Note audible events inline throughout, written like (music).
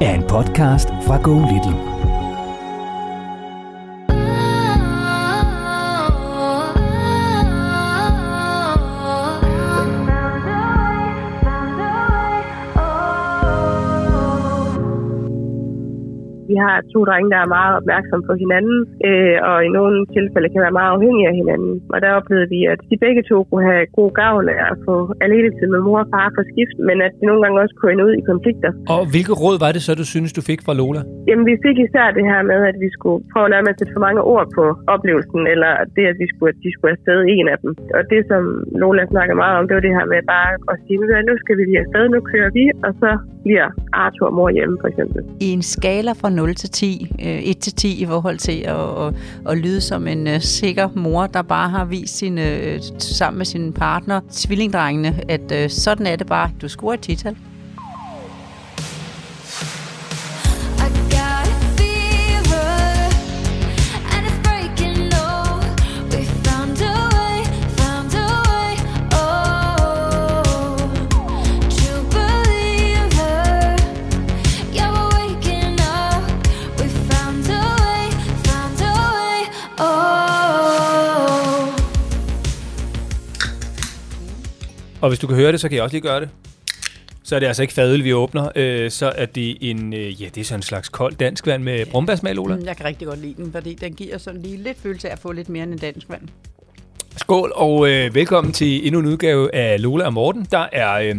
er en podcast fra Go Little. Vi har to drenge, der er meget opmærksomme på hinanden, øh, og i nogle tilfælde kan være meget afhængige af hinanden. Og der oplevede vi, at de begge to kunne have god gavn af at få alene tid med mor og far for skift, men at de nogle gange også kunne ende ud i konflikter. Og hvilke råd var det så, du synes, du fik fra Lola? Jamen, vi fik især det her med, at vi skulle prøve at lade med at sætte for mange ord på oplevelsen, eller det, at, vi skulle, at de skulle afsted en af dem. Og det, som Lola snakker meget om, det var det her med bare at sige, nu skal vi lige afsted, nu kører vi, og så bliver Arthur og mor hjemme, for eksempel. I en skala fra 0 til 10, øh, 1 til 10 i forhold til at, at, at lyde som en øh, sikker mor, der bare har vist sin, øh, sammen med sin partner, tvillingdrengene, at øh, sådan er det bare. Du scorer et tital. Og hvis du kan høre det, så kan jeg også lige gøre det. Så er det altså ikke fadøl, vi åbner. Øh, så er det en, øh, ja, det er sådan en slags kold dansk vand med brumbærsmag, Lola. Jeg kan rigtig godt lide den, fordi den giver sådan lige lidt følelse af at få lidt mere end en dansk vand. Skål, og øh, velkommen til endnu en udgave af Lola og Morten. Der er øh,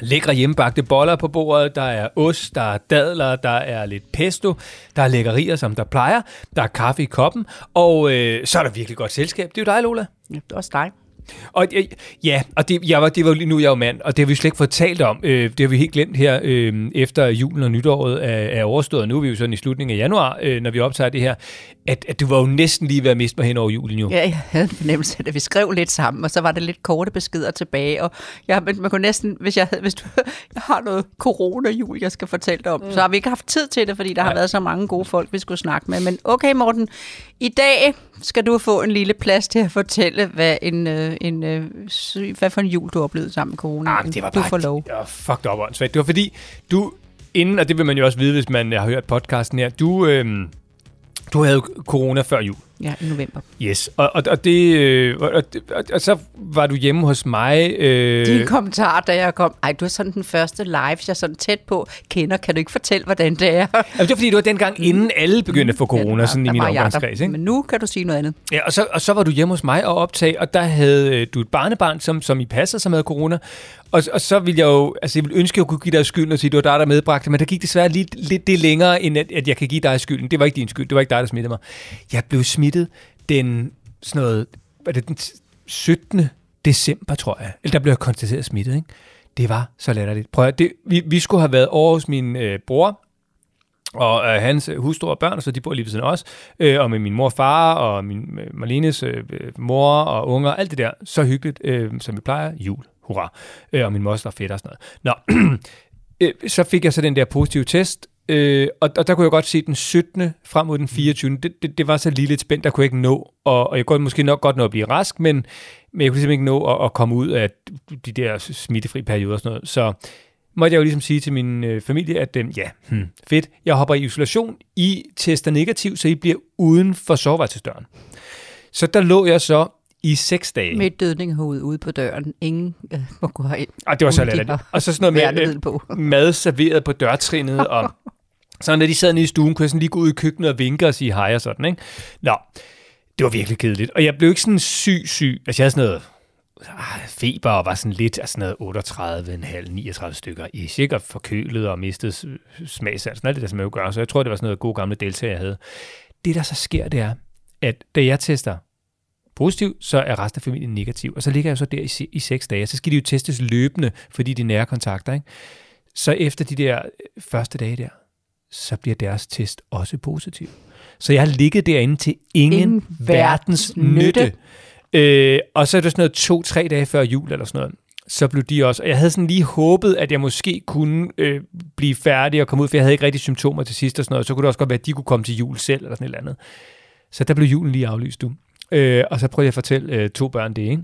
lækre hjemmebagte boller på bordet, der er ost, der er dadler, der er lidt pesto, der er lækkerier, som der plejer, der er kaffe i koppen, og øh, så er der virkelig godt selskab. Det er jo dig, Lola. Ja, det er også dig. Og ja, og det, jeg var, det var lige nu, jeg er jo mand, og det har vi slet ikke fået talt om. Øh, det har vi helt glemt her, øh, efter julen og nytåret er, er overstået. Nu er vi jo sådan i slutningen af januar, øh, når vi optager det her, at, at du var jo næsten lige ved at miste mig hen over julen jo. Ja, jeg havde en fornemmelse af det. Vi skrev lidt sammen, og så var det lidt korte beskeder tilbage. Og jeg, man kunne næsten, hvis jeg, hvis du, (laughs) jeg har noget corona-jul, jeg skal fortælle dig om, mm. så har vi ikke haft tid til det, fordi der Nej. har været så mange gode folk, vi skulle snakke med. Men okay, Morten, i dag skal du få en lille plads til at fortælle, hvad, en, øh, en, øh, hvad for en jul du har oplevet sammen med corona. Ah, det var bare, du får lov. Ja, fucked up, åndssvagt. Det var fordi, du inden, og det vil man jo også vide, hvis man har hørt podcasten her, du, øh, du havde corona før jul. Ja, i november. Yes, og, og, og, det, øh, og, og, og, og så var du hjemme hos mig. Øh... Din kommentar, da jeg kom, ej, du er sådan den første live, jeg er sådan tæt på kender. Kan du ikke fortælle, hvordan det er? Jamen, det var fordi, det var dengang, inden alle begyndte at få corona, ja, sådan i min omgangskreds. Ikke? Men nu kan du sige noget andet. Ja, og så, og så var du hjemme hos mig og optage, og der havde øh, du et barnebarn, som, som I passer, som havde corona. Og, og så ville jeg jo, altså jeg ville ønske, at jeg kunne give dig skylden og sige, at det var dig, der medbragte men der gik desværre lidt, lidt det længere, end at, at jeg kan give dig skylden. Det var ikke din skyld, det var ikke dig, der smittede mig. Jeg blev smittet den, sådan noget, var det den 17. december, tror jeg. Eller der blev jeg konstateret smittet, ikke? Det var så latterligt. Prøv at, det, vi, vi skulle have været over hos min øh, bror, og øh, hans øh, hustru og børn, så de bor lige ved siden af os, øh, og med min mor og far, og min øh, Marlenes øh, øh mor og unger, alt det der, så hyggeligt, øh, som vi plejer, jul, hurra, øh, og min moster og fætter og sådan noget. Nå, (clears throat) øh, så fik jeg så den der positive test, Øh, og, og der kunne jeg godt se den 17. frem mod den 24. Det, det, det var så lige lidt spændt, der kunne jeg ikke nå. Og, og jeg kunne måske nok godt nå at blive rask, men, men jeg kunne simpelthen ikke nå at, at komme ud af de der smittefri perioder og sådan noget. Så måtte jeg jo ligesom sige til min øh, familie, at øh, ja, hmm, fedt, jeg hopper i isolation. I tester negativ, så I bliver uden for soveværelsesdøren. Så der lå jeg så i seks dage. Med et dødningehoved ude på døren. Ingen øh, må gå herind. Og det var så latterligt. Og så sådan noget med øh, mad serveret på dørtrinnet, og (laughs) Så når de sad nede i stuen, kunne jeg sådan lige gå ud i køkkenet og vinke og sige hej og sådan, ikke? Nå, det var virkelig kedeligt. Og jeg blev ikke sådan syg, syg. Altså, jeg havde sådan noget ah, feber og var sådan lidt af sådan noget 38,5, 39 stykker i sikkert forkølet og mistet smagsansen. Alt det der, som jeg jo gør. Så jeg tror, det var sådan noget god gamle deltager, jeg havde. Det, der så sker, det er, at da jeg tester positiv, så er resten af familien negativ. Og så ligger jeg så der i, i seks dage. Så skal de jo testes løbende, fordi de er nære kontakter. Ikke? Så efter de der øh, første dage der, så bliver deres test også positiv. Så jeg har ligget derinde til ingen, ingen verdens nytte. Øh, og så er det sådan noget to-tre dage før jul eller sådan noget så blev de også... Og jeg havde sådan lige håbet, at jeg måske kunne øh, blive færdig og komme ud, for jeg havde ikke rigtig symptomer til sidst og sådan noget. Så kunne det også godt være, at de kunne komme til jul selv eller sådan et eller andet. Så der blev julen lige aflyst, du. Øh, og så prøvede jeg at fortælle øh, to børn det, ikke?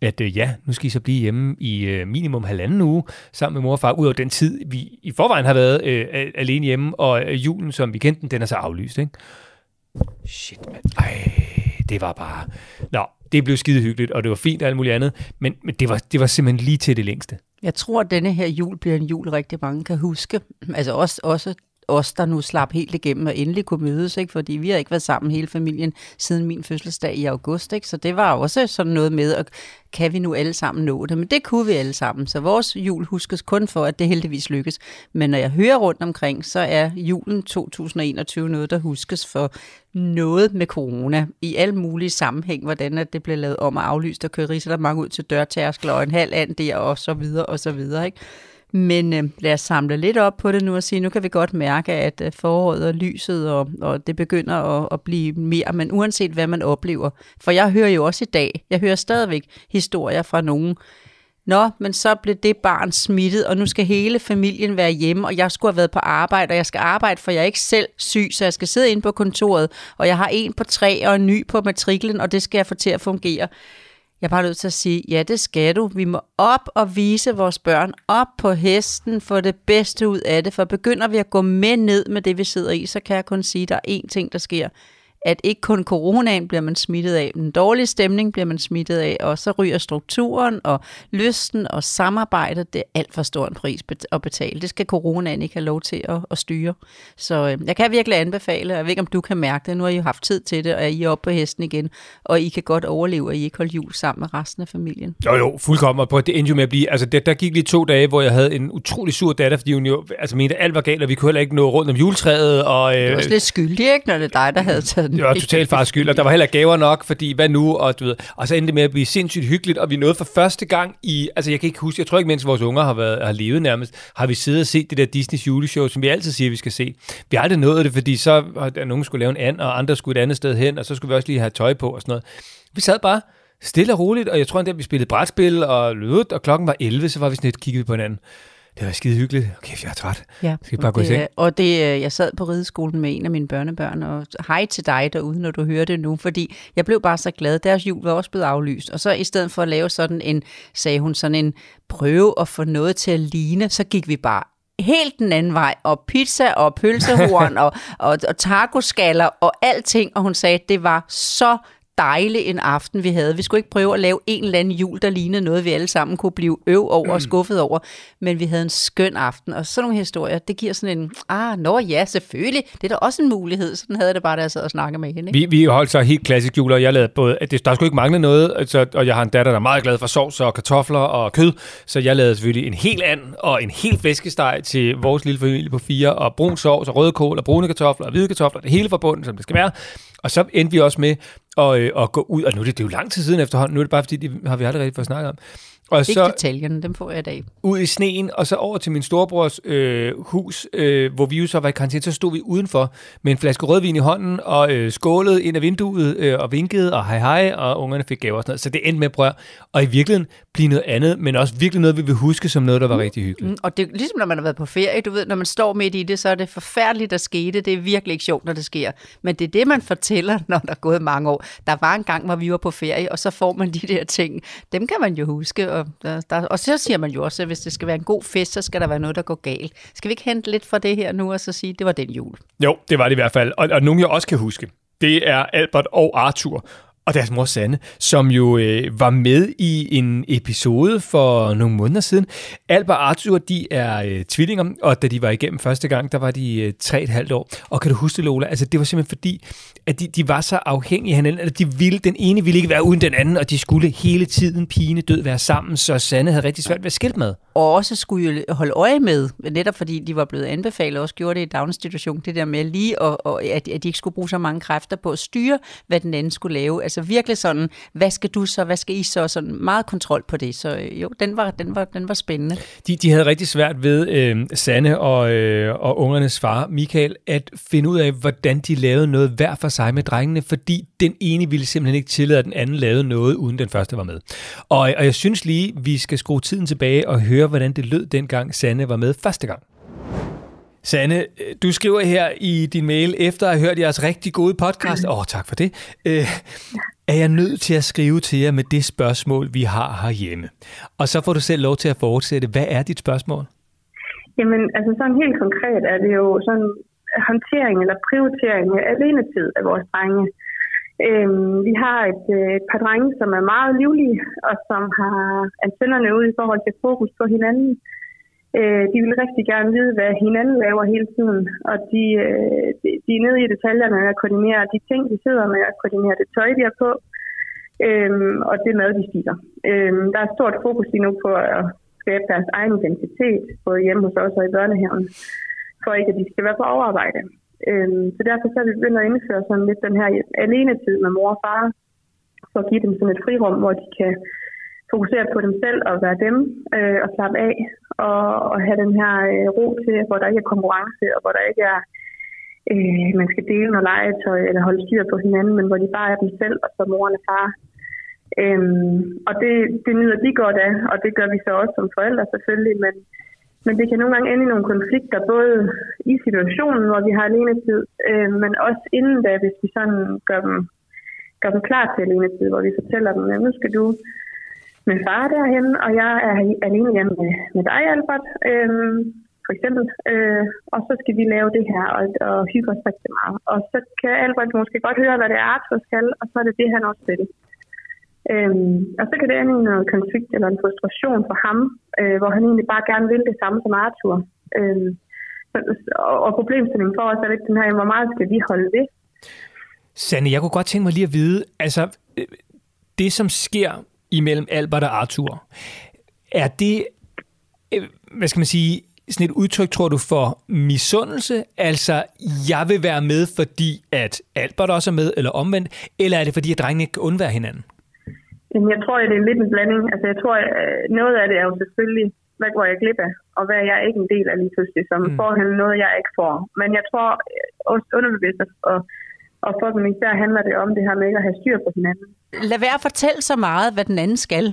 at øh, ja, nu skal I så blive hjemme i øh, minimum halvanden uge sammen med mor og far, ud over den tid, vi i forvejen har været øh, alene hjemme, og øh, julen, som vi kendte den, den er så aflyst, ikke? Shit, mand. Ej, det var bare... Nå, det blev skide hyggeligt, og det var fint og alt muligt andet, men, men det, var, det var simpelthen lige til det længste. Jeg tror, at denne her jul bliver en jul, rigtig mange kan huske. Altså også, også os, der nu slap helt igennem og endelig kunne mødes, ikke? fordi vi har ikke været sammen hele familien siden min fødselsdag i august, ikke? så det var også sådan noget med, at kan vi nu alle sammen nå det? Men det kunne vi alle sammen, så vores jul huskes kun for, at det heldigvis lykkes. Men når jeg hører rundt omkring, så er julen 2021 noget, der huskes for noget med corona i alle mulige sammenhæng, hvordan at det blev lavet om og aflyst og kører der mange ud til dørtærskler og en halv and der og så videre og så videre. Ikke? Men øh, lad os samle lidt op på det nu og sige, nu kan vi godt mærke, at øh, foråret og lyset, og, og det begynder at, at blive mere, men uanset hvad man oplever. For jeg hører jo også i dag, jeg hører stadigvæk historier fra nogen, Nå, men så blev det barn smittet, og nu skal hele familien være hjemme, og jeg skulle have været på arbejde, og jeg skal arbejde, for jeg er ikke selv syg, så jeg skal sidde inde på kontoret, og jeg har en på tre og en ny på matriklen, og det skal jeg få til at fungere. Jeg er bare nødt til at sige, ja, det skal du. Vi må op og vise vores børn op på hesten, få det bedste ud af det, for begynder vi at gå med ned med det, vi sidder i, så kan jeg kun sige, at der er én ting, der sker at ikke kun coronaen bliver man smittet af, den dårlige stemning bliver man smittet af, og så ryger strukturen og lysten og samarbejdet, det er alt for stor en pris at betale. Det skal coronaen ikke have lov til at, at styre. Så øh, jeg kan virkelig anbefale, og jeg ved ikke, om du kan mærke det, nu har I jo haft tid til det, og I er oppe på hesten igen, og I kan godt overleve, at I ikke holder jul sammen med resten af familien. Jo, jo, fuldkommen, og det endte jo med at blive, altså det, der gik lige to dage, hvor jeg havde en utrolig sur datter, fordi hun jo altså mente, at alt var galt, og vi kunne heller ikke nå rundt om juletræet. Og, øh, det var også lidt skyldig, ikke, når det er dig, der havde taget det var totalt fars skyld, og der var heller gaver nok, fordi hvad nu, og du ved, og så endte det med at blive sindssygt hyggeligt, og vi nåede for første gang i, altså jeg kan ikke huske, jeg tror ikke, mens vores unger har, været, har levet nærmest, har vi siddet og set det der Disney's juleshow, som vi altid siger, vi skal se. Vi har aldrig nået det, fordi så der nogen skulle lave en and, og andre skulle et andet sted hen, og så skulle vi også lige have tøj på og sådan noget. Vi sad bare stille og roligt, og jeg tror endda, vi spillede brætspil, og lød, og klokken var 11, så var vi sådan lidt kigget på hinanden det var skide hyggeligt. Okay, jeg er træt. Ja, skal bare gå i seng? Og det, jeg sad på rideskolen med en af mine børnebørn, og hej til dig derude, når du hører det nu, fordi jeg blev bare så glad. Deres jul var også blevet aflyst. Og så i stedet for at lave sådan en, sagde hun, sådan en prøve at få noget til at ligne, så gik vi bare helt den anden vej, og pizza og pølsehorn (laughs) og, og, og tacoskaller og alting, og hun sagde, at det var så dejlig en aften, vi havde. Vi skulle ikke prøve at lave en eller anden jul, der lignede noget, vi alle sammen kunne blive øv over og mm. skuffet over, men vi havde en skøn aften. Og sådan nogle historier, det giver sådan en, ah, nå ja, selvfølgelig, det er da også en mulighed. Sådan havde det bare, da jeg sad og snakkede med hende. Ikke? Vi, vi holdt så helt klassisk jul, og jeg lavede både, det, der skulle ikke mangle noget, altså, og jeg har en datter, der er meget glad for sovs og kartofler og kød, så jeg lavede selvfølgelig en helt and og en helt flæskesteg til vores lille familie på fire, og brun sovs og rødkål og brune kartofler og hvide kartofler, det hele forbundet, som det skal være. Og så endte vi også med at, øh, at gå ud, og nu er det, det er jo lang tid siden efterhånden, nu er det bare fordi, det har vi aldrig rigtig fået snakket om. Og ikke så detaljerne, dem får jeg i dag. Ud i sneen, og så over til min storebrors øh, hus, øh, hvor vi jo så var i karantæne, så stod vi udenfor med en flaske rødvin i hånden, og øh, skålede ind af vinduet, øh, og vinkede, og hej hej, og ungerne fik gaver og sådan noget. Så det endte med prøv, og i virkeligheden blive noget andet, men også virkelig noget, vi vil huske som noget, der var mm. rigtig hyggeligt. Mm, og det er ligesom, når man har været på ferie, du ved, når man står midt i det, så er det forfærdeligt, der skete. Det er virkelig ikke sjovt, når det sker. Men det er det, man fortæller, (laughs) når der er gået mange år. Der var en gang, hvor vi var på ferie, og så får man de der ting. Dem kan man jo huske, og, der, der, og så siger man jo også, at hvis det skal være en god fest, så skal der være noget, der går galt. Skal vi ikke hente lidt fra det her nu, og så sige, at det var den jul? Jo, det var det i hvert fald. Og, og nogen, jeg også kan huske, det er Albert og Arthur og deres mor Sanne, som jo øh, var med i en episode for nogle måneder siden. Albert og Arthur, de er øh, tvillinger, og da de var igennem første gang, der var de øh, tre et halvt år. Og kan du huske det, Lola? Altså, det var simpelthen fordi, at de, de var så afhængige af hinanden, at de ville, den ene ville ikke være uden den anden, og de skulle hele tiden pine død være sammen, så Sanne havde rigtig svært ved at skille med. Og også skulle jo holde øje med, netop fordi de var blevet anbefalet, også gjorde det i daginstitution, det der med lige, og, og at, at de ikke skulle bruge så mange kræfter på at styre, hvad den anden skulle lave. Altså virkelig sådan, hvad skal du så, hvad skal I så, sådan meget kontrol på det. Så øh, jo, den var, den var, den var spændende. De, de havde rigtig svært ved, øh, Sanne og, øh, og ungernes far, Michael, at finde ud af, hvordan de lavede noget hver for sig med drengene, fordi den ene ville simpelthen ikke tillade, at den anden lavede noget, uden den første var med. Og, og jeg synes lige, vi skal skrue tiden tilbage og høre, hvordan det lød dengang Sanne var med første gang. Sanne, du skriver her i din mail, efter at have hørt jeres rigtig gode podcast, åh, oh, tak for det, øh, er jeg nødt til at skrive til jer med det spørgsmål, vi har herhjemme. Og så får du selv lov til at fortsætte. Hvad er dit spørgsmål? Jamen, altså sådan helt konkret er det jo sådan håndtering eller prioritering af alenetid af vores drenge. Øhm, vi har et, øh, et par drenge, som er meget livlige, og som har antennerne ude i forhold til fokus på hinanden. Øh, de vil rigtig gerne vide, hvad hinanden laver hele tiden, og de, øh, de, de er nede i detaljerne og koordinerer de ting, de sidder med, og koordinerer det tøj, de har på, øh, og det mad, de spiser. Øh, der er stort fokus lige nu på at skabe deres egen identitet, både hjemme hos os og i børnehaven, for ikke at de skal være på overarbejde. Øhm, så derfor så er vi begyndt at indføre sådan lidt den her alene-tid med mor og far, for at give dem sådan et frirum, hvor de kan fokusere på dem selv og være dem øh, og slappe af og, og have den her øh, ro til, hvor der ikke er konkurrence og hvor der ikke er, øh, man skal dele noget legetøj eller holde styr på hinanden, men hvor de bare er dem selv og så moren og far. Øhm, og det, det nyder de godt af, og det gør vi så også som forældre selvfølgelig, men, men det kan nogle gange ende i nogle konflikter, både i situationen, hvor vi har alene tid, øh, men også inden da, hvis vi sådan gør dem, gør dem klar til alene tid, hvor vi fortæller dem, at nu skal du med far derhen, og jeg er alene hjemme med, med dig, Albert, øh, for eksempel. Øh, og så skal vi lave det her og, og hygge os rigtig meget. Og så kan Albert måske godt høre, hvad det er, Arthur skal, og så er det det, han også vil. Øhm, og så kan det ende i noget konflikt eller en frustration for ham, øh, hvor han egentlig bare gerne vil det samme som Arthur. Øhm, og, og problemstillingen for os er lidt den her, hvor meget skal vi holde ved? Sanne, jeg kunne godt tænke mig lige at vide, altså øh, det som sker imellem Albert og Arthur. Er det, øh, hvad skal man sige, sådan et udtryk, tror du, for misundelse? Altså, jeg vil være med, fordi at Albert også er med, eller omvendt? Eller er det, fordi at drengene ikke kan undvære hinanden? Jamen, jeg tror, at det er lidt en blanding. Altså, jeg tror, at øh, noget af det er jo selvfølgelig, hvad går jeg glip af, og hvad er jeg ikke en del af lige pludselig, som mm. får noget, jeg ikke får. Men jeg tror øh, også underbevidst, og, og for dem især handler det om det her med ikke at have styr på hinanden. Lad være at fortælle så meget, hvad den anden skal.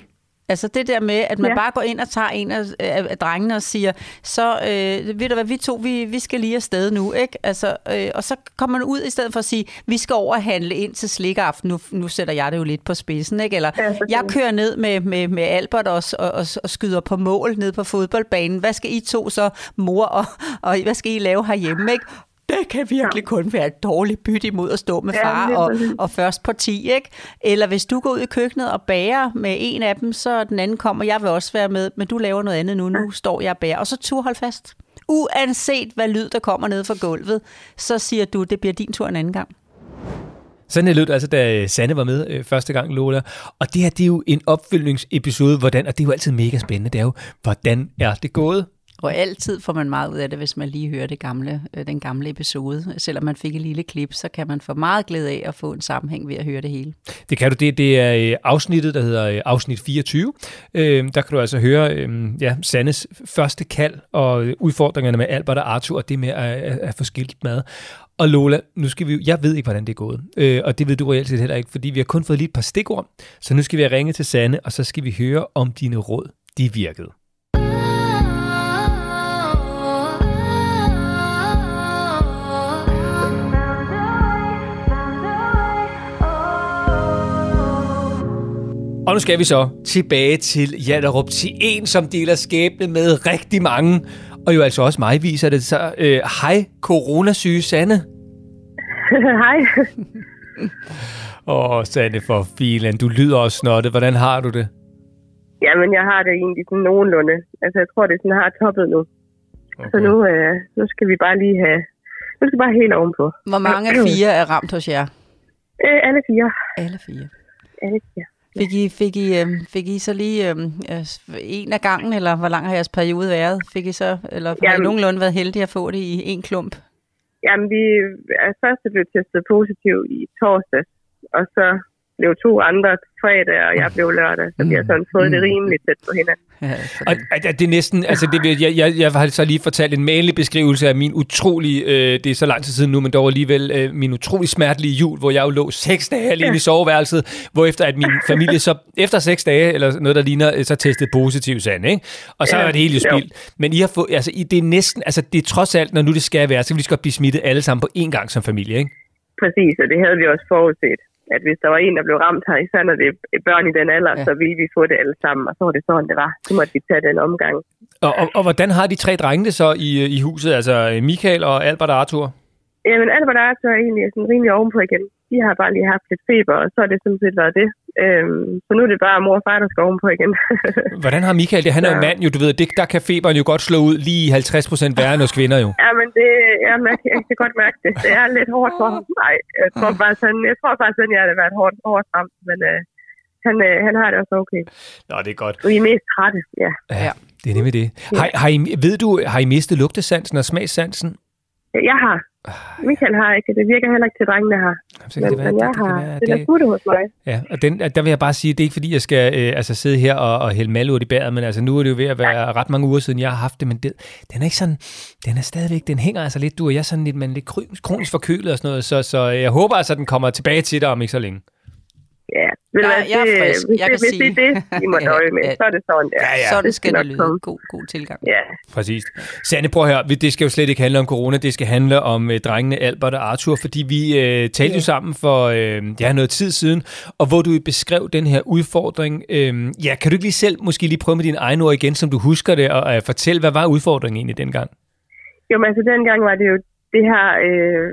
Altså det der med, at man ja. bare går ind og tager en af, af, drengene og siger, så øh, ved du hvad, vi to, vi, vi skal lige afsted nu, ikke? Altså, øh, og så kommer man ud i stedet for at sige, vi skal over og handle ind til slikaften. Nu, nu sætter jeg det jo lidt på spidsen, ikke? Eller ja, jeg kører ned med, med, med Albert og, og, og, og skyder på mål ned på fodboldbanen. Hvad skal I to så, mor, og, og hvad skal I lave herhjemme, ikke? Det kan virkelig ja. kun være et dårligt bytte imod at stå med far ja, og, og først på 10, ikke? Eller hvis du går ud i køkkenet og bager med en af dem, så den anden kommer, jeg vil også være med, men du laver noget andet nu, nu ja. står jeg og bager. Og så tur hold fast. Uanset hvad lyd, der kommer ned fra gulvet, så siger du, det bliver din tur en anden gang. Sådan lød altså, da Sanne var med øh, første gang, Lola. Og det her, det er jo en opfølgningsepisode, hvordan, og det er jo altid mega spændende, det er jo, hvordan er det gået? Og altid får man meget ud af det, hvis man lige hører det gamle, øh, den gamle episode. Selvom man fik et lille klip, så kan man få meget glæde af at få en sammenhæng ved at høre det hele. Det kan du. Det, det er øh, afsnittet, der hedder øh, afsnit 24. Øh, der kan du altså høre øh, ja, Sandes første kald og udfordringerne med Albert og Arthur, og det med at, at, at få skilt mad. Og Lola, nu skal vi jeg ved ikke, hvordan det er gået, øh, og det ved du reelt set heller ikke, fordi vi har kun fået lige et par stikord, så nu skal vi ringe til Sanne, og så skal vi høre, om dine råd, de virkede. Og nu skal vi så tilbage til Jallerup, til en, som deler skæbne med rigtig mange. Og jo altså også mig viser det så. Øh, hej, coronasyge Sanne. (laughs) Hej. (laughs) Åh, oh, Sanne for filen. Du lyder også snottet. Hvordan har du det? Jamen, jeg har det egentlig sådan nogenlunde. Altså, jeg tror, det sådan har toppet nu. Okay. Så nu, øh, nu skal vi bare lige have... Nu skal vi bare helt ovenpå. Hvor mange af fire er ramt hos jer? Øh, alle fire. Alle fire. Alle fire. Fik I, fik I, øh, fik I så lige øh, en af gangen, eller hvor lang har jeres periode været? Fik I så, eller har I nogenlunde været heldige at få det i en klump? Jamen, vi er først blev testet positiv i torsdag, og så blev to andre fredag, og jeg blev lørdag, så vi har sådan fået det mm. rimeligt tæt på hinanden. Ja, og, det er næsten, altså det, jeg, jeg, jeg har så lige fortalt en malig beskrivelse af min utrolig, øh, det er så lang tid siden nu, men dog alligevel øh, min utrolig smertelige jul, hvor jeg jo lå seks dage alene ja. i soveværelset, hvor efter at min familie så efter seks dage, eller noget der ligner, øh, så testede positiv sand, ikke? Og så ja, er det helt jo spildt. Men I har fået, altså det er næsten, altså det er trods alt, når nu det skal være, så kan vi lige godt blive smittet alle sammen på én gang som familie, ikke? Præcis, og det havde vi også forudset at hvis der var en, der blev ramt her, især når det er børn i den alder, ja. så ville vi få det alle sammen, og så var det sådan, det var. Så måtte vi tage den omgang. Og, og, og hvordan har de tre drenge det så i, i huset, altså Michael og Albert og Arthur? Jamen, Albert og Arthur er egentlig sådan rimelig ovenpå igen. De har bare lige haft lidt feber, og så er det sådan set været det. Øhm, så nu er det bare mor og far, der skal ovenpå igen. (laughs) Hvordan har Michael det? Han er jo mand jo, du ved, det, der kan feberen jo godt slå ud lige 50 procent værre end hos kvinder jo. Ja, men det, ja, jeg, jeg kan godt mærke det. Det er lidt hårdt for ham. Nej, jeg tror bare sådan, jeg tror faktisk, at jeg har været hårdt, hårdt ramt, men øh, han, øh, han har det også okay. Nå, det er godt. Og I er mest trætte, ja. Ja, det er nemlig det. Ja. Har, har I, ved du, har I mistet lugtesansen og smagssansen? Jeg har. Michael har ikke. Det virker heller ikke til drengene har. Så men, det være, men jeg det, har. Det, det, det er hos mig. Ja, og den, der vil jeg bare sige, det er ikke fordi, jeg skal øh, altså, sidde her og, og hælde malurt i bæret, men altså, nu er det jo ved at være ja. ret mange uger siden, jeg har haft det, men det, den er ikke sådan, den er stadigvæk, den hænger altså lidt, du og jeg sådan lidt, men lidt kronisk forkølet og sådan noget, så, så jeg håber altså, at den kommer tilbage til dig om ikke så længe. Ja, ved jeg, jeg er frisk. Hvis, jeg det, hvis det er det, I må (laughs) døje med, så er det sådan der. Ja, ja. Sådan skal det lyde. God, god tilgang. Ja. Præcis. Sande, prøv høre. Det skal jo slet ikke handle om corona. Det skal handle om uh, drengene Albert og Arthur, fordi vi uh, talte ja. jo sammen for uh, ja, noget tid siden, og hvor du beskrev den her udfordring. Uh, ja, kan du ikke lige selv måske lige prøve med dine egne ord igen, som du husker det, og uh, fortælle, hvad var udfordringen egentlig dengang? Jo, men altså dengang var det jo det her øh,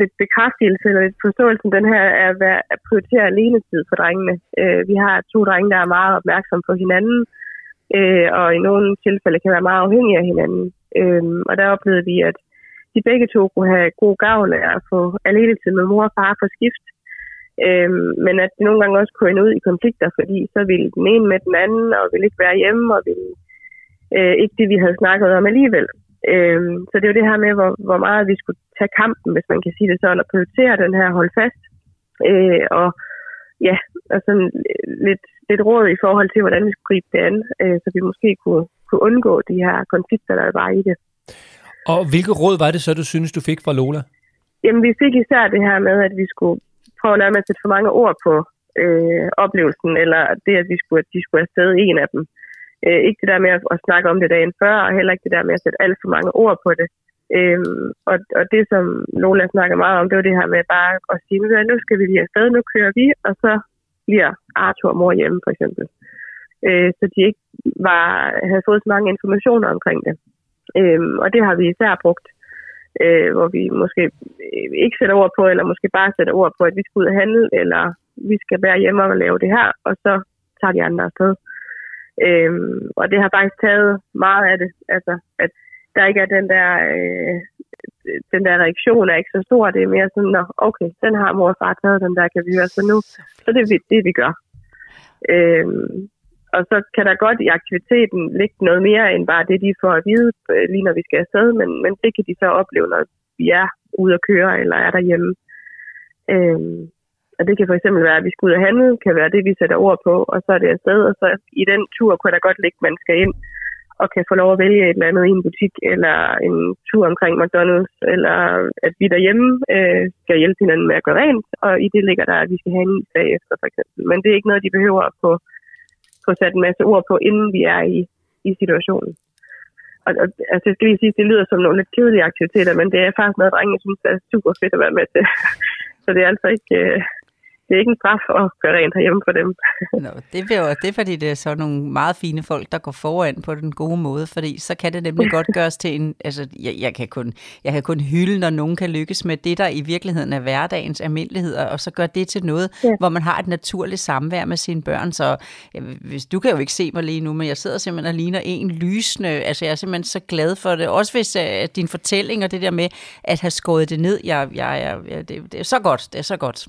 lidt bekræftelse eller lidt forståelse, den her er at prioritere alene tid for drengene. Øh, vi har to drenge, der er meget opmærksomme på hinanden, øh, og i nogle tilfælde kan være meget afhængige af hinanden. Øh, og der oplevede vi, at de begge to kunne have god gavn af at få alenetid med mor og far på skift. Øh, men at det nogle gange også kunne ende ud i konflikter, fordi så ville den ene med den anden, og ville ikke være hjemme, og ville øh, ikke det, vi havde snakket om alligevel. Øhm, så det er jo det her med, hvor, hvor meget vi skulle tage kampen, hvis man kan sige det sådan, og prioritere den her hold fast. Øh, og ja, og sådan lidt, lidt råd i forhold til, hvordan vi skulle gribe det an, øh, så vi måske kunne, kunne undgå de her konflikter, der var i det. Og hvilke råd var det så, du synes, du fik fra Lola? Jamen, vi fik især det her med, at vi skulle prøve at lade med at sætte for mange ord på øh, oplevelsen, eller det, at vi skulle, at de skulle afsted en af dem. Øh, ikke det der med at, at snakke om det dagen før, og heller ikke det der med at sætte alt for mange ord på det. Øhm, og, og det, som Lola snakker meget om, det var det her med bare at sige, nu skal vi lige afsted, nu kører vi, og så bliver Arthur og mor hjemme, for eksempel. Øh, så de ikke var, havde fået så mange informationer omkring det. Øhm, og det har vi især brugt, øh, hvor vi måske øh, ikke sætter ord på, eller måske bare sætter ord på, at vi skal ud og handle, eller vi skal være hjemme og lave det her, og så tager de andre afsted. Øhm, og det har faktisk taget meget af det. Altså, at der ikke er den der, øh, den der reaktion er ikke så stor. Det er mere sådan, Nå, okay, den har mor og far taget, den der kan vi høre. Så altså nu, så det er det, vi gør. Øhm, og så kan der godt i aktiviteten ligge noget mere end bare det, de får at vide, øh, lige når vi skal afsted, men, men det kan de så opleve, når vi er ude at køre eller er derhjemme. Øhm, og det kan for eksempel være, at vi skal ud og handle, kan være det, vi sætter ord på, og så er det afsted, og så i den tur kunne der godt ligge, at man skal ind og kan få lov at vælge et eller andet i en butik, eller en tur omkring McDonald's, eller at vi derhjemme øh, skal hjælpe hinanden med at gøre rent, og i det ligger der, at vi skal have en is efter, for eksempel. Men det er ikke noget, de behøver at få, få sat en masse ord på, inden vi er i, i situationen. Og, og altså, jeg skal lige sige, det lyder som nogle lidt kedelige aktiviteter, men det er faktisk noget, drenge synes er super fedt at være med til. (laughs) Så det er altså ikke, øh, det er ikke en straf at gøre rent herhjemme for dem. (laughs) Nå, det, er jo, det er fordi, det er så nogle meget fine folk, der går foran på den gode måde, fordi så kan det nemlig godt gøres til en... Altså, jeg, jeg, kan kun, jeg kan kun hylde, når nogen kan lykkes med det, der i virkeligheden er hverdagens almindeligheder, og så gør det til noget, ja. hvor man har et naturligt samvær med sine børn. Så ja, hvis, du kan jo ikke se mig lige nu, men jeg sidder simpelthen og ligner en lysende. Altså, jeg er simpelthen så glad for det. Også hvis uh, din fortælling og det der med at have skåret det ned, jeg, jeg, jeg, jeg, det, det er så godt. Det er så godt.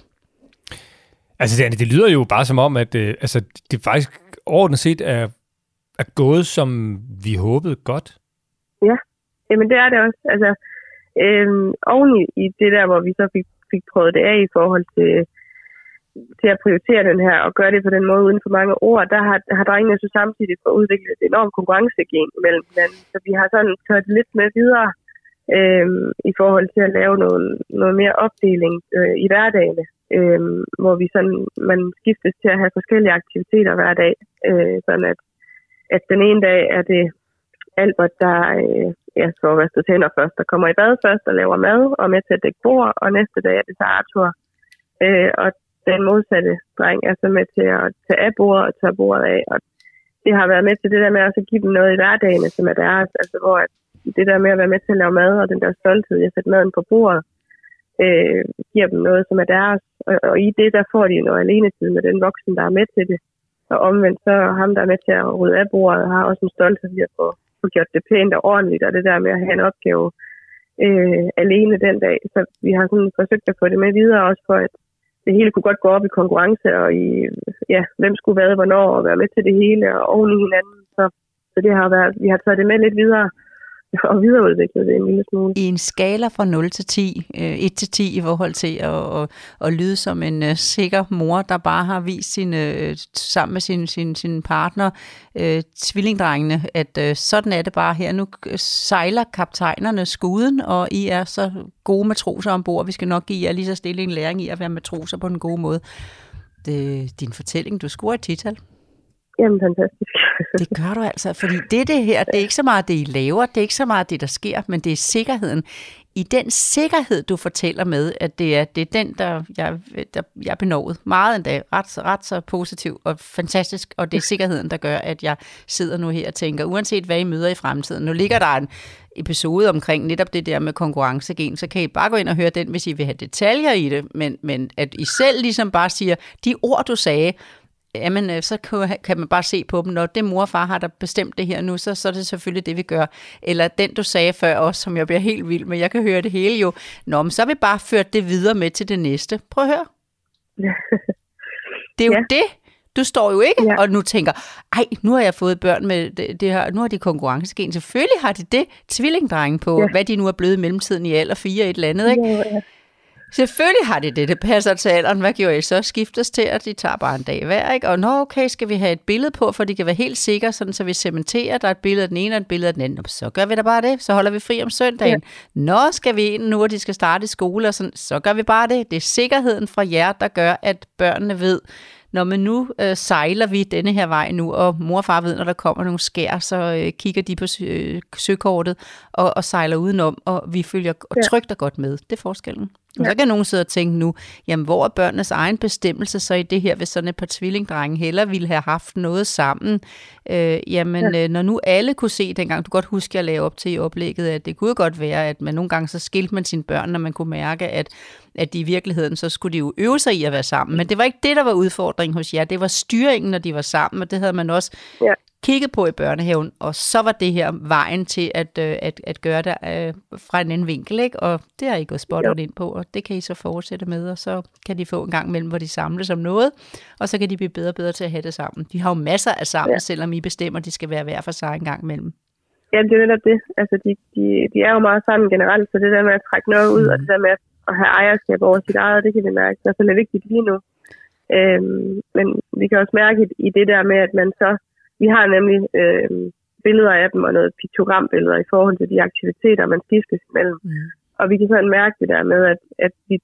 Altså, det, det lyder jo bare som om, at øh, altså, det faktisk overordnet set er, er gået, som vi håbede godt. Ja, jamen det er det også. Altså, øhm, oven i, i det der, hvor vi så fik, fik prøvet det af i forhold til, til at prioritere den her og gøre det på den måde uden for mange ord, der har, har drengene så samtidig fået udviklet et enormt konkurrencegen mellem hinanden. Så vi har sådan taget lidt med videre øh, i forhold til at lave noget, noget mere opdeling øh, i hverdagen, øh, hvor vi sådan, man skiftes til at have forskellige aktiviteter hver dag, øh, sådan at, at den ene dag er det Albert, der øh, ja, får vasket tænder først, der kommer i bad først og laver mad og med til at dække bord, og næste dag er det så Arthur. Øh, og den modsatte dreng er så med til at tage af bordet og tage bordet af, og det har været med til det der med at give dem noget i hverdagen, som er deres, altså hvor at det der med at være med til at lave mad, og den der stolthed, jeg sætter maden på bordet, øh, giver dem noget, som er deres. Og, og i det, der får de noget alene tid med den voksen, der er med til det. Og omvendt, så ham, der er med til at rydde af bordet, har også en stolthed ved at få, få gjort det pænt og ordentligt, og det der med at have en opgave øh, alene den dag. Så vi har sådan forsøgt at få det med videre også for, at det hele kunne godt gå op i konkurrence, og i, ja, hvem skulle hvad, hvornår, og være med til det hele, og oven i hinanden. Så, så det har været, vi har taget det med lidt videre, (laughs) og videreudvikle det en lille smule. I en skala fra 0 til 10, øh, 1 til 10 i forhold til at, at, at lyde som en uh, sikker mor, der bare har vist sin, uh, sammen med sin, sin, sin partner, øh, uh, tvillingdrengene, at uh, sådan er det bare her. Nu sejler kaptajnerne skuden, og I er så gode matroser ombord. Vi skal nok give jer lige så stille en læring i at være matroser på en god måde. Det, din fortælling, du scorer et tital. Jamen, fantastisk. (laughs) det gør du altså, fordi det, det her, det er ikke så meget det, I laver, det er ikke så meget det, der sker, men det er sikkerheden. I den sikkerhed, du fortæller med, at det er, det er den, der jeg, der jeg er benovet Meget endda, ret, ret så positiv og fantastisk, og det er sikkerheden, der gør, at jeg sidder nu her og tænker, uanset hvad I møder i fremtiden, nu ligger der en episode omkring netop det der med konkurrencegen, så kan I bare gå ind og høre den, hvis I vil have detaljer i det, men, men at I selv ligesom bare siger, de ord, du sagde, jamen øh, så kan man bare se på dem, når det mor og far har der bestemt det her nu, så, så er det selvfølgelig det, vi gør. Eller den, du sagde før også, som jeg bliver helt vild med, jeg kan høre det hele jo. Nå, men så har vi bare ført det videre med til det næste. Prøv at høre. (laughs) Det er jo ja. det. Du står jo ikke ja. og nu tænker, ej, nu har jeg fået børn med det, det her, nu har de konkurrencegen. Selvfølgelig har de det, tvillingdrenge på, ja. hvad de nu er blevet i mellemtiden i alder fire et eller andet, ikke? Ja, ja. Selvfølgelig har de det, det passer til alderen. Hvad gjorde I så? Skiftes til, at de tager bare en dag hver, ikke? Og nå, okay, skal vi have et billede på, for de kan være helt sikre, sådan, så vi cementerer, der er et billede af den ene og et billede af den anden. Så gør vi da bare det, så holder vi fri om søndagen. Ja. Nå, skal vi ind nu, hvor de skal starte i skole, og sådan, så gør vi bare det. Det er sikkerheden fra jer, der gør, at børnene ved, når man nu øh, sejler vi denne her vej nu, og mor og far ved, når der kommer nogle skær, så øh, kigger de på sø- øh, søkortet og, og sejler udenom, og vi følger ja. trygt og godt med. Det er forskellen. Og ja. så kan nogen sidde og tænke nu, jamen hvor er børnenes egen bestemmelse så i det her, hvis sådan et par tvillingdrenge heller ville have haft noget sammen? Øh, jamen ja. øh, når nu alle kunne se dengang, du godt huske, at jeg lavede op til i oplægget, at det kunne godt være, at man nogle gange så skilte man sine børn, når man kunne mærke, at, at de i virkeligheden, så skulle de jo øve sig i at være sammen. Men det var ikke det, der var udfordringen hos jer. Det var styringen, når de var sammen, og det havde man også ja kigget på i børnehaven, og så var det her vejen til at, øh, at, at gøre det øh, fra en anden vinkel, ikke? og det har I gået spottet ind på, og det kan I så fortsætte med, og så kan de få en gang imellem, hvor de samles om noget, og så kan de blive bedre og bedre til at have det sammen. De har jo masser af sammen, ja. selvom I bestemmer, at de skal være hver for sig en gang imellem. Ja, det er netop det. Altså, de, de, de er jo meget sammen generelt, så det der med at trække noget ud, mm. og det der med at have ejerskab over sit eget, det kan vi mærke, det er vigtigt lige nu. Øhm, men vi kan også mærke i det der med, at man så vi har nemlig øh, billeder af dem og noget piktogrambilleder i forhold til de aktiviteter, man skiftes imellem. Mm. Og vi kan sådan mærke det der med, at, at vi,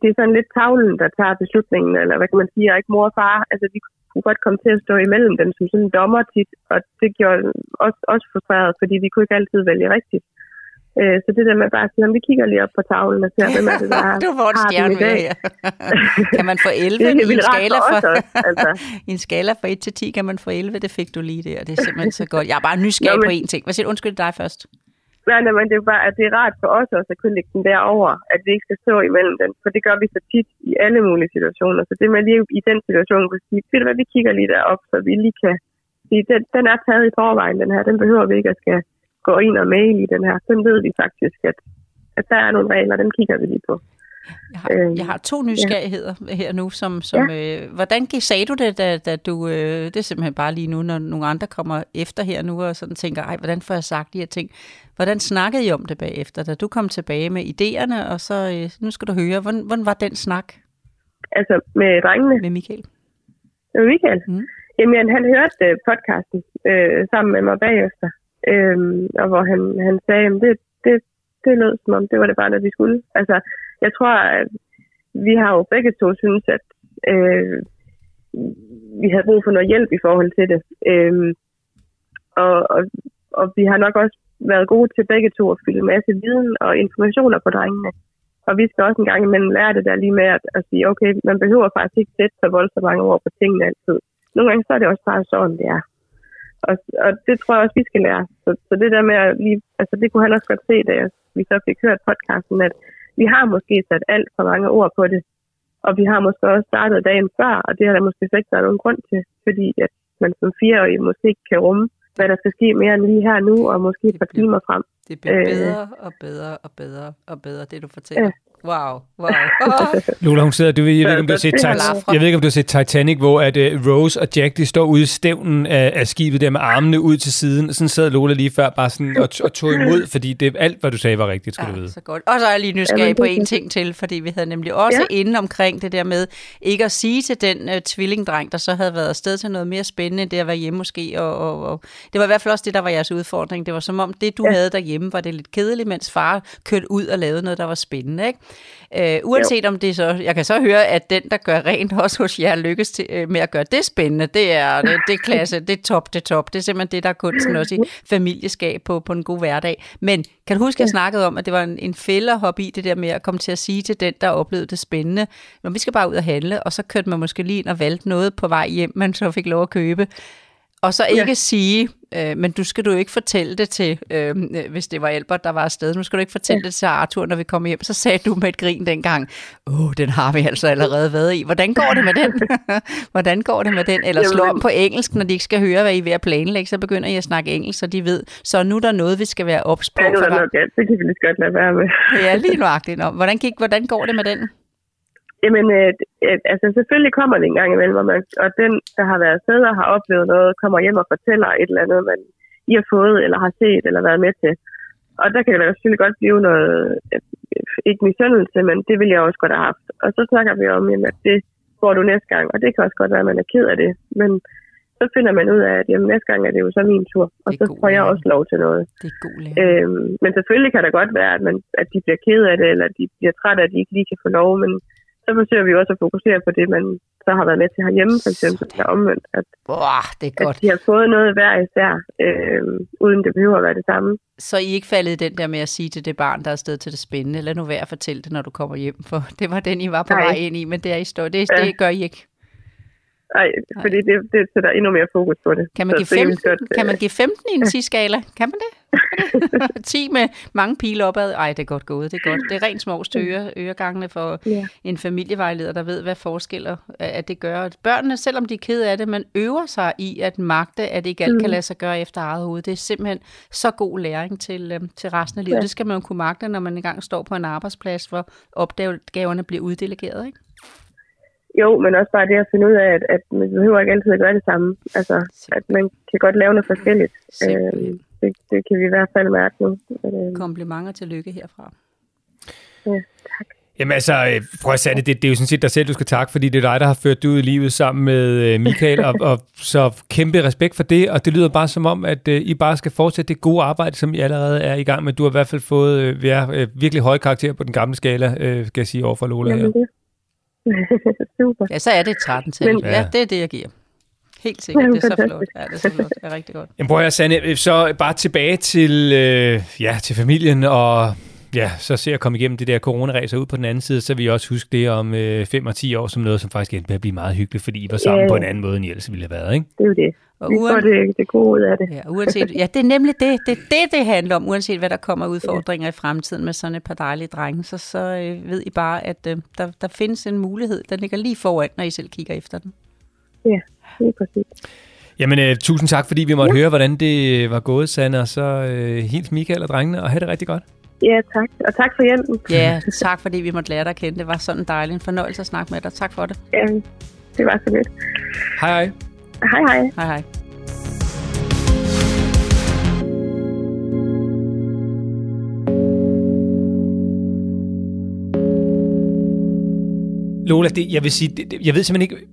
det er sådan lidt tavlen, der tager beslutningen, eller hvad kan man sige, og ikke mor og far. Altså, vi kunne godt komme til at stå imellem dem som sådan en dommer tit, og det gjorde os også frustreret, fordi vi kunne ikke altid vælge rigtigt. Øh, så det der med bare at sige, vi kigger lige op på tavlen og ser, hvem er det, der du får en har stjerne i dag. med. (laughs) kan man få 11 Det er i en skala for også, altså. (laughs) i en skala fra 1 til 10 kan man få 11, det fik du lige der. Det er simpelthen så godt. Jeg er bare nysgerrig Nå, men- på én ting. Hvad siger du? Undskyld dig først. Nej, nej, men det er bare, at det er rart for os også at kunne lægge den derover, at vi ikke skal stå imellem den, for det gør vi så tit i alle mulige situationer. Så det med lige i den situation kunne sige, ved du hvad, vi kigger lige derop, så vi lige kan sige, den, den er taget i forvejen, den her, den behøver vi ikke at skal gå ind og mail i den her. Den ved vi faktisk, at, at der er nogle regler, dem kigger vi lige på. Jeg har, Øhm, jeg har to nysgerrigheder her nu. Som, som, øh, hvordan sagde du det, da, da du... Øh, det er simpelthen bare lige nu, når nogle andre kommer efter her nu og sådan tænker, ej, hvordan får jeg sagt de her ting? Hvordan snakkede I om det bagefter, da du kom tilbage med idéerne, og så øh, nu skal du høre, hvordan, hvordan var den snak Altså med drengene, med Michael? med Michael. Mm. Jamen, han hørte øh, podcasten øh, sammen med mig bagefter, Øhm, og hvor han, han sagde, at det, det, det lød som om, det var det bare, når vi skulle. Altså, jeg tror, at vi har jo begge to synes, at øh, vi havde brug for noget hjælp i forhold til det. Øhm, og, og, og vi har nok også været gode til begge to at fylde en masse viden og informationer på drengene. Og vi skal også en gang imellem lære det der lige med at, at sige, okay, man behøver faktisk ikke sætte så voldsomt mange ord på tingene altid. Nogle gange så er det også bare sådan, det er. Og, og det tror jeg også, vi skal lære. Så, så det der med at lige, altså det kunne han også godt se, da jeg, vi så fik hørt podcasten, at vi har måske sat alt for mange ord på det. Og vi har måske også startet dagen før, og det har der måske ikke været nogen grund til, fordi at man som fireårig måske ikke kan rumme, hvad der skal ske mere end lige her nu, og måske et par timer frem. Det bliver Øh. bedre og bedre og bedre og bedre, det du fortæller. Ja. Wow, wow. (laughs) Lola, hun sidder, du ved, jeg, ved ikke, om du har set Tit- jeg ved ikke, om du har set Titanic, hvor at, uh, Rose og Jack, de står ude i stævnen af, af skibet der med armene ud til siden, og sådan sad Lola lige før bare sådan og, og tog imod, fordi det, alt, hvad du sagde, var rigtigt, skal du Ja, vide. så godt. Og så er jeg lige nysgerrig på en ting til, fordi vi havde nemlig også ja. inde omkring det der med ikke at sige til den uh, tvillingdreng, der så havde været afsted til noget mere spændende, end det at være hjemme måske. Og, og, og, det var i hvert fald også det, der var jeres udfordring. Det var som om, det du ja. havde derhjemme, var det lidt kedeligt, mens far kørte ud og lavede noget, der var spændende. Ikke? Uh, uanset om det så, jeg kan så høre, at den, der gør rent også hos jer, lykkes til, uh, med at gøre det spændende. Det er, det, det er klasse, det er top, det er top. Det er simpelthen det, der er kunsten også i familieskab på, på en god hverdag. Men kan du huske, jeg snakkede om, at det var en, en fælde at hoppe i det der med at komme til at sige til den, der oplevede det spændende, men vi skal bare ud og handle, og så kørte man måske lige ind og valgte noget på vej hjem, man så fik lov at købe. Og så ikke ja. sige, øh, men du skal du ikke fortælle det til, øh, hvis det var Albert, der var afsted, nu skal du ikke fortælle ja. det til Arthur, når vi kommer hjem. Så sagde du med et grin dengang, åh, oh, den har vi altså allerede været i. Hvordan går det med den? (laughs) Hvordan går det med den? Eller slå om på engelsk, når de ikke skal høre, hvad I er ved at planlægge, så begynder I at snakke engelsk, så de ved. Så nu er der noget, vi skal være ops på. Ja, nu er der der- nok alt. Det kan vi lige godt lade være med. Ja, lige nøjagtigt. Hvordan, gik, hvordan går det med den? Jamen, øh, øh, altså selvfølgelig kommer det en gang imellem, og, man, og den, der har været afsted og har oplevet noget, kommer hjem og fortæller et eller andet, man I har fået, eller har set, eller været med til. Og der kan det selvfølgelig godt blive noget, øh, ikke misundelse, men det ville jeg også godt have haft. Og så snakker vi om, jamen, at det får du næste gang, og det kan også godt være, at man er ked af det. Men så finder man ud af, at jamen, næste gang er det jo så min tur, og så får jeg også lov til noget. Det er god læring. Øhm, men selvfølgelig kan det godt være, at, man, at de bliver ked af det, eller de bliver trætte af, at de ikke lige kan få lov, men så forsøger vi også at fokusere på det, man så har været med til herhjemme, for eksempel, der omvendt, at, Wow, det er godt. at de har fået noget hver især, øhm, uden det behøver at være det samme. Så I ikke faldet i den der med at sige til det barn, der er afsted til det spændende, lad nu være at fortælle det, når du kommer hjem, for (laughs) det var den, I var på Nej. vej ind i, men det er I står. Det, Ja. det gør I ikke. Ej, fordi det, det sætter endnu mere fokus på det. Kan man, give det kan vi 15, godt, kan man øh, give 15 i en (laughs) 10-skala? Kan man det? (laughs) 10 med mange pile opad. Ej, det er godt gået. Det er godt. Det er rent smås til øre, øregangene for Ja. en familievejleder, der ved, hvad forskelle at det gør. Børnene, selvom de er kede af det, man øver sig i at magte, at ikke alt kan lade sig gøre efter eget hoved. Det er simpelthen så god læring til, øhm, til resten af livet. Ja. Det skal man jo kunne magte, når man engang står på en arbejdsplads, hvor opgaverne bliver uddelegeret. Ikke? Jo, men også bare det at finde ud af, at, at man behøver ikke altid at gøre det samme. Altså, at man kan godt lave noget forskelligt. Simpelthen. Øhm, det, det kan vi i hvert fald mærke nu. Øhm, Komplimenter til lykke herfra. ja. Jamen altså, øh, prøv at sige det, det, er jo sådan set dig selv, du skal takke, fordi det er dig, der har ført det ud i livet sammen med øh, Michael, og, og så kæmpe respekt for det, og det lyder bare som om, at øh, I bare skal fortsætte det gode arbejde, som I allerede er i gang med. Du har i hvert fald fået øh, øh, virkelig høje karakterer på den gamle skala, øh, skal jeg sige, over for Lola. Jamen, det. (laughs) Super. Ja, så er det et 13 tal. Men- Ja, det er det, jeg giver. Helt sikkert, Jamen, det er så flot. Ja, det er så flot. Det er rigtig godt. Jamen prøv at Sanne, så bare tilbage til, øh, ja, til familien, og ja, så ser jeg komme igennem det der coronaræser ud på den anden side, så vil jeg også huske det om øh, 5 og 10 år som noget, som faktisk endte med at blive meget hyggeligt, fordi I var sammen Ja. på en anden måde, end I ellers ville have været, ikke? Det er jo det. Og Vi får det, det gode ud af det. Ja, uanset, ja, det er nemlig det. Det det, det handler om. Uanset hvad der kommer udfordringer i fremtiden med sådan et par dejlige drenge, så, så øh, ved I bare, at øh, der, der findes en mulighed, der ligger lige foran, når I selv kigger efter den. Ja, lige præcis. Jamen, øh, tusind tak, fordi vi måtte ja. høre, hvordan det øh, var gået, Sanne, og så øh, hils Michael og drengene, og have det rigtig godt. Ja, tak. Og tak for hjælpen. Ja, tak fordi vi måtte lære dig at kende. Det var sådan dejligt en fornøjelse at snakke med dig. Tak for det. Ja, det var så lidt. Hej hej. Hej, hej. Hej hej. Lola, det, jeg vil sige, det, jeg ved simpelthen ikke,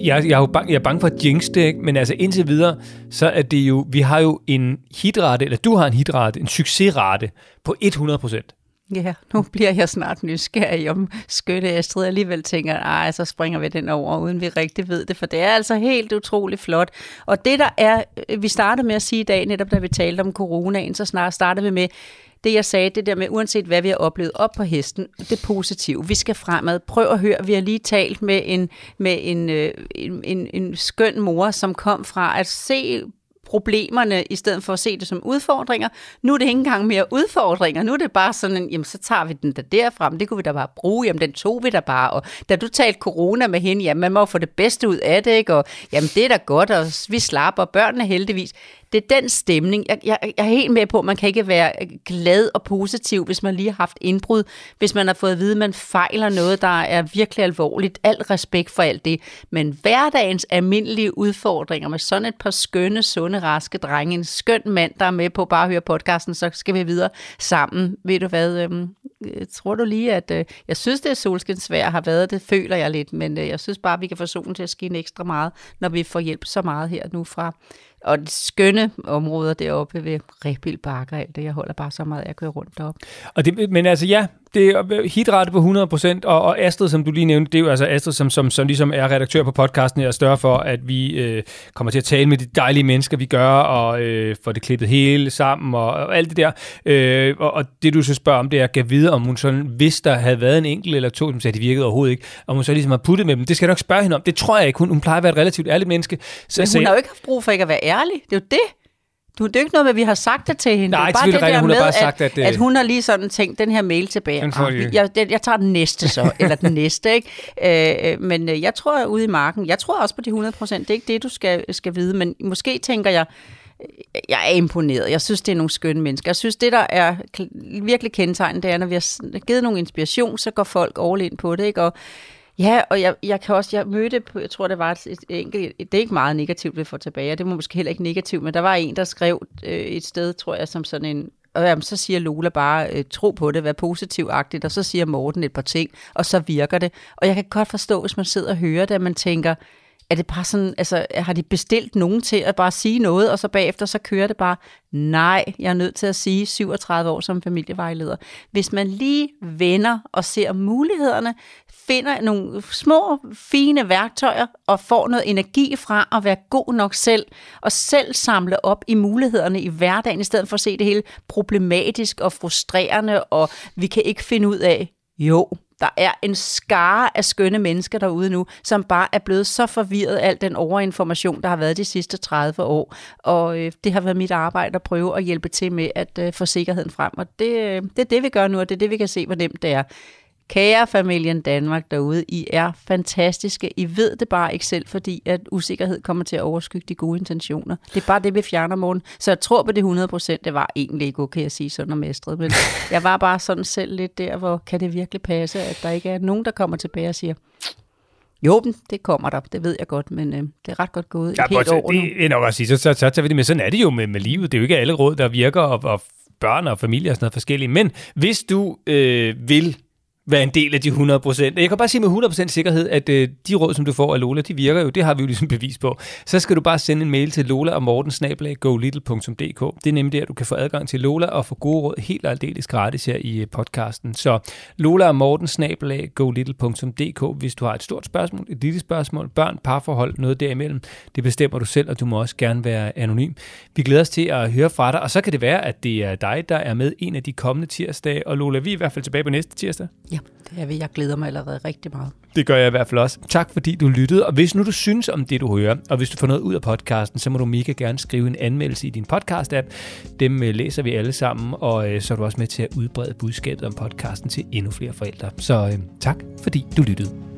jeg, jeg, er jo bange, jeg er bange for at jinx det, ikke? men altså indtil videre, så er det jo, vi har jo en hitrate, eller du har en hitrate, en succesrate på 100 procent. Ja, nu bliver jeg snart nysgerrig om skønne Astrid alligevel tænker, nej, så springer vi den over, uden vi rigtig ved det, for det er altså helt utroligt flot. Og det der er, øh, vi startede med at sige i dag, netop da vi talte om coronaen, så snart startede vi med, det jeg sagde, det der med, uanset hvad vi har oplevet op på hesten, det positive. Vi skal fremad. Prøv at høre, vi har lige talt med en, med en, øh, en, en, en skøn mor, som kom fra at se problemerne, i stedet for at se det som udfordringer. Nu er det ikke engang mere udfordringer. Nu er det bare sådan, en, jamen så tager vi den der derfra, men det kunne vi da bare bruge, jamen den tog vi da bare. Og da du talte corona med hende, jamen man må få det bedste ud af det, ikke? Og jamen det er da godt, og vi slapper, børnene heldigvis. Det er den stemning. Jeg, jeg, jeg er helt med på, at man kan ikke være glad og positiv, hvis man lige har haft indbrud, hvis man har fået at vide, at man fejler noget, der er virkelig alvorligt. Al respekt for alt det. Men hverdagens almindelige udfordringer med sådan et par skønne, sunde, raske drenge, en skøn mand, der er med på bare at høre podcasten, så skal vi videre sammen. Ved du hvad, øhm, øh, tror du lige, at øh, jeg synes, det er solskinsvær har været, det føler jeg lidt, men øh, jeg synes bare, at vi kan få solen til at skinne ekstra meget, når vi får hjælp så meget her nu fra og de skønne områder deroppe ved Rebild Bakker, alt det. Jeg holder bare så meget, at jeg kører rundt deroppe. Og det, men altså ja, det er hitrate på 100%, og, og Astrid, som du lige nævnte, det er jo altså Astrid, som, som, som ligesom er redaktør på podcasten, er større for, at vi øh, kommer til at tale med de dejlige mennesker, vi gør, og øh, får det klippet hele sammen, og, og alt det der. Øh, og, og det du så spørger om, det er at videre, om hun sådan, hvis der havde været en enkelt eller to, som sagde, de virkede overhovedet ikke, om hun så ligesom har puttet med dem. Det skal jeg nok spørge hende om. Det tror jeg ikke. Hun, hun plejer at være et relativt ærligt menneske. Så, Men så hun jeg- har jo ikke haft brug for ikke at være ærlig. Det er jo det. Du, det er jo ikke noget med, at vi har sagt det til hende. Nej, det er bare det rigtigt. der Hun med, bare sagt, at, øh, at hun har lige sådan tænkt, den her mail tilbage. Den Ah, jeg, jeg, jeg tager den næste så, (laughs) eller den næste. Ikke? Øh, men øh, jeg tror, ude i marken, jeg tror også på de 100 procent. Det er ikke det, du skal, skal vide, men måske tænker jeg, jeg er imponeret. Jeg synes, det er nogle skønne mennesker. Jeg synes, det der er virkelig kendetegnet, det er, når vi har givet nogle inspiration, så går folk all in på det. Ikke? Og Ja, og jeg, jeg kan også, jeg mødte på, jeg tror det var et, et enkelt, det er ikke meget negativt, vi får tilbage, og det var måske heller ikke negativt, men der var en, der skrev øh, et sted, tror jeg, som sådan en, og jamen, så siger Lola bare, øh, tro på det, vær positivagtigt, og så siger Morten et par ting, og så virker det. Og jeg kan godt forstå, hvis man sidder og hører det, at man tænker, er det bare sådan, altså har de bestilt nogen til at bare sige noget, og så bagefter så kører det bare? Nej, jeg er nødt til at sige 37 år som familievejleder. Hvis man lige vender og ser mulighederne, finder nogle små, fine værktøjer og får noget energi fra at være god nok selv, og selv samle op i mulighederne i hverdagen, i stedet for at se det hele problematisk og frustrerende, og vi kan ikke finde ud af, jo, der er en skare af skønne mennesker derude nu, som bare er blevet så forvirret af al den overinformation, der har været de sidste 30 år. Og øh, det har været mit arbejde at prøve at hjælpe til med at øh, få sikkerheden frem. Og det, øh, det er det, vi gør nu, og det er det, vi kan se, hvor nemt det er. Kære familien Danmark derude, I er fantastiske. I ved det bare ikke selv, fordi at usikkerhed kommer til at overskygge de gode intentioner. Det er bare det, vi fjerner morgen. Så jeg tror på det 100 procent. Det var egentlig ikke okay at sige sådan om Astrid, men jeg var bare sådan selv lidt der, hvor kan det virkelig passe, at der ikke er nogen, der kommer tilbage og siger, jo, det kommer der, det ved jeg godt, men øh, det er ret godt gået et Ja, helt prøv, år det, nu. det er nok at sige, så, så, så tager vi det med. Sådan er det jo med, med livet. Det er jo ikke alle råd, der virker, og, og børn og familie og sådan noget forskellige. Men hvis du øh, vil være en del af de 100 procent. Jeg kan bare sige med 100 procent sikkerhed, at øh, de råd, som du får af Lola, de virker jo. Det har vi jo ligesom bevis på. Så skal du bare sende en mail til lola og mortensnabelag.golittle.dk. Det er nemlig der, du kan få adgang til Lola og få gode råd helt og aldeles gratis her i øh, podcasten. Så Lola og mortensnabelag.golittle.dk, hvis du har et stort spørgsmål, et lille spørgsmål, børn, parforhold, noget derimellem, det bestemmer du selv, og du må også gerne være anonym. Vi glæder os til at høre fra dig, og så kan det være, at det er dig, der er med en af de kommende tirsdage. Og Lola, vi er i hvert fald tilbage på næste tirsdag. Ja, det er vi. Jeg glæder mig allerede rigtig meget. Det gør jeg i hvert fald også. Tak fordi du lyttede, og hvis nu du synes om det, du hører, og hvis du får noget ud af podcasten, så må du mega gerne skrive en anmeldelse i din podcast-app. Dem øh, læser vi alle sammen, og øh, så er du også med til at udbrede budskabet om podcasten til endnu flere forældre. Så øh, tak fordi du lyttede.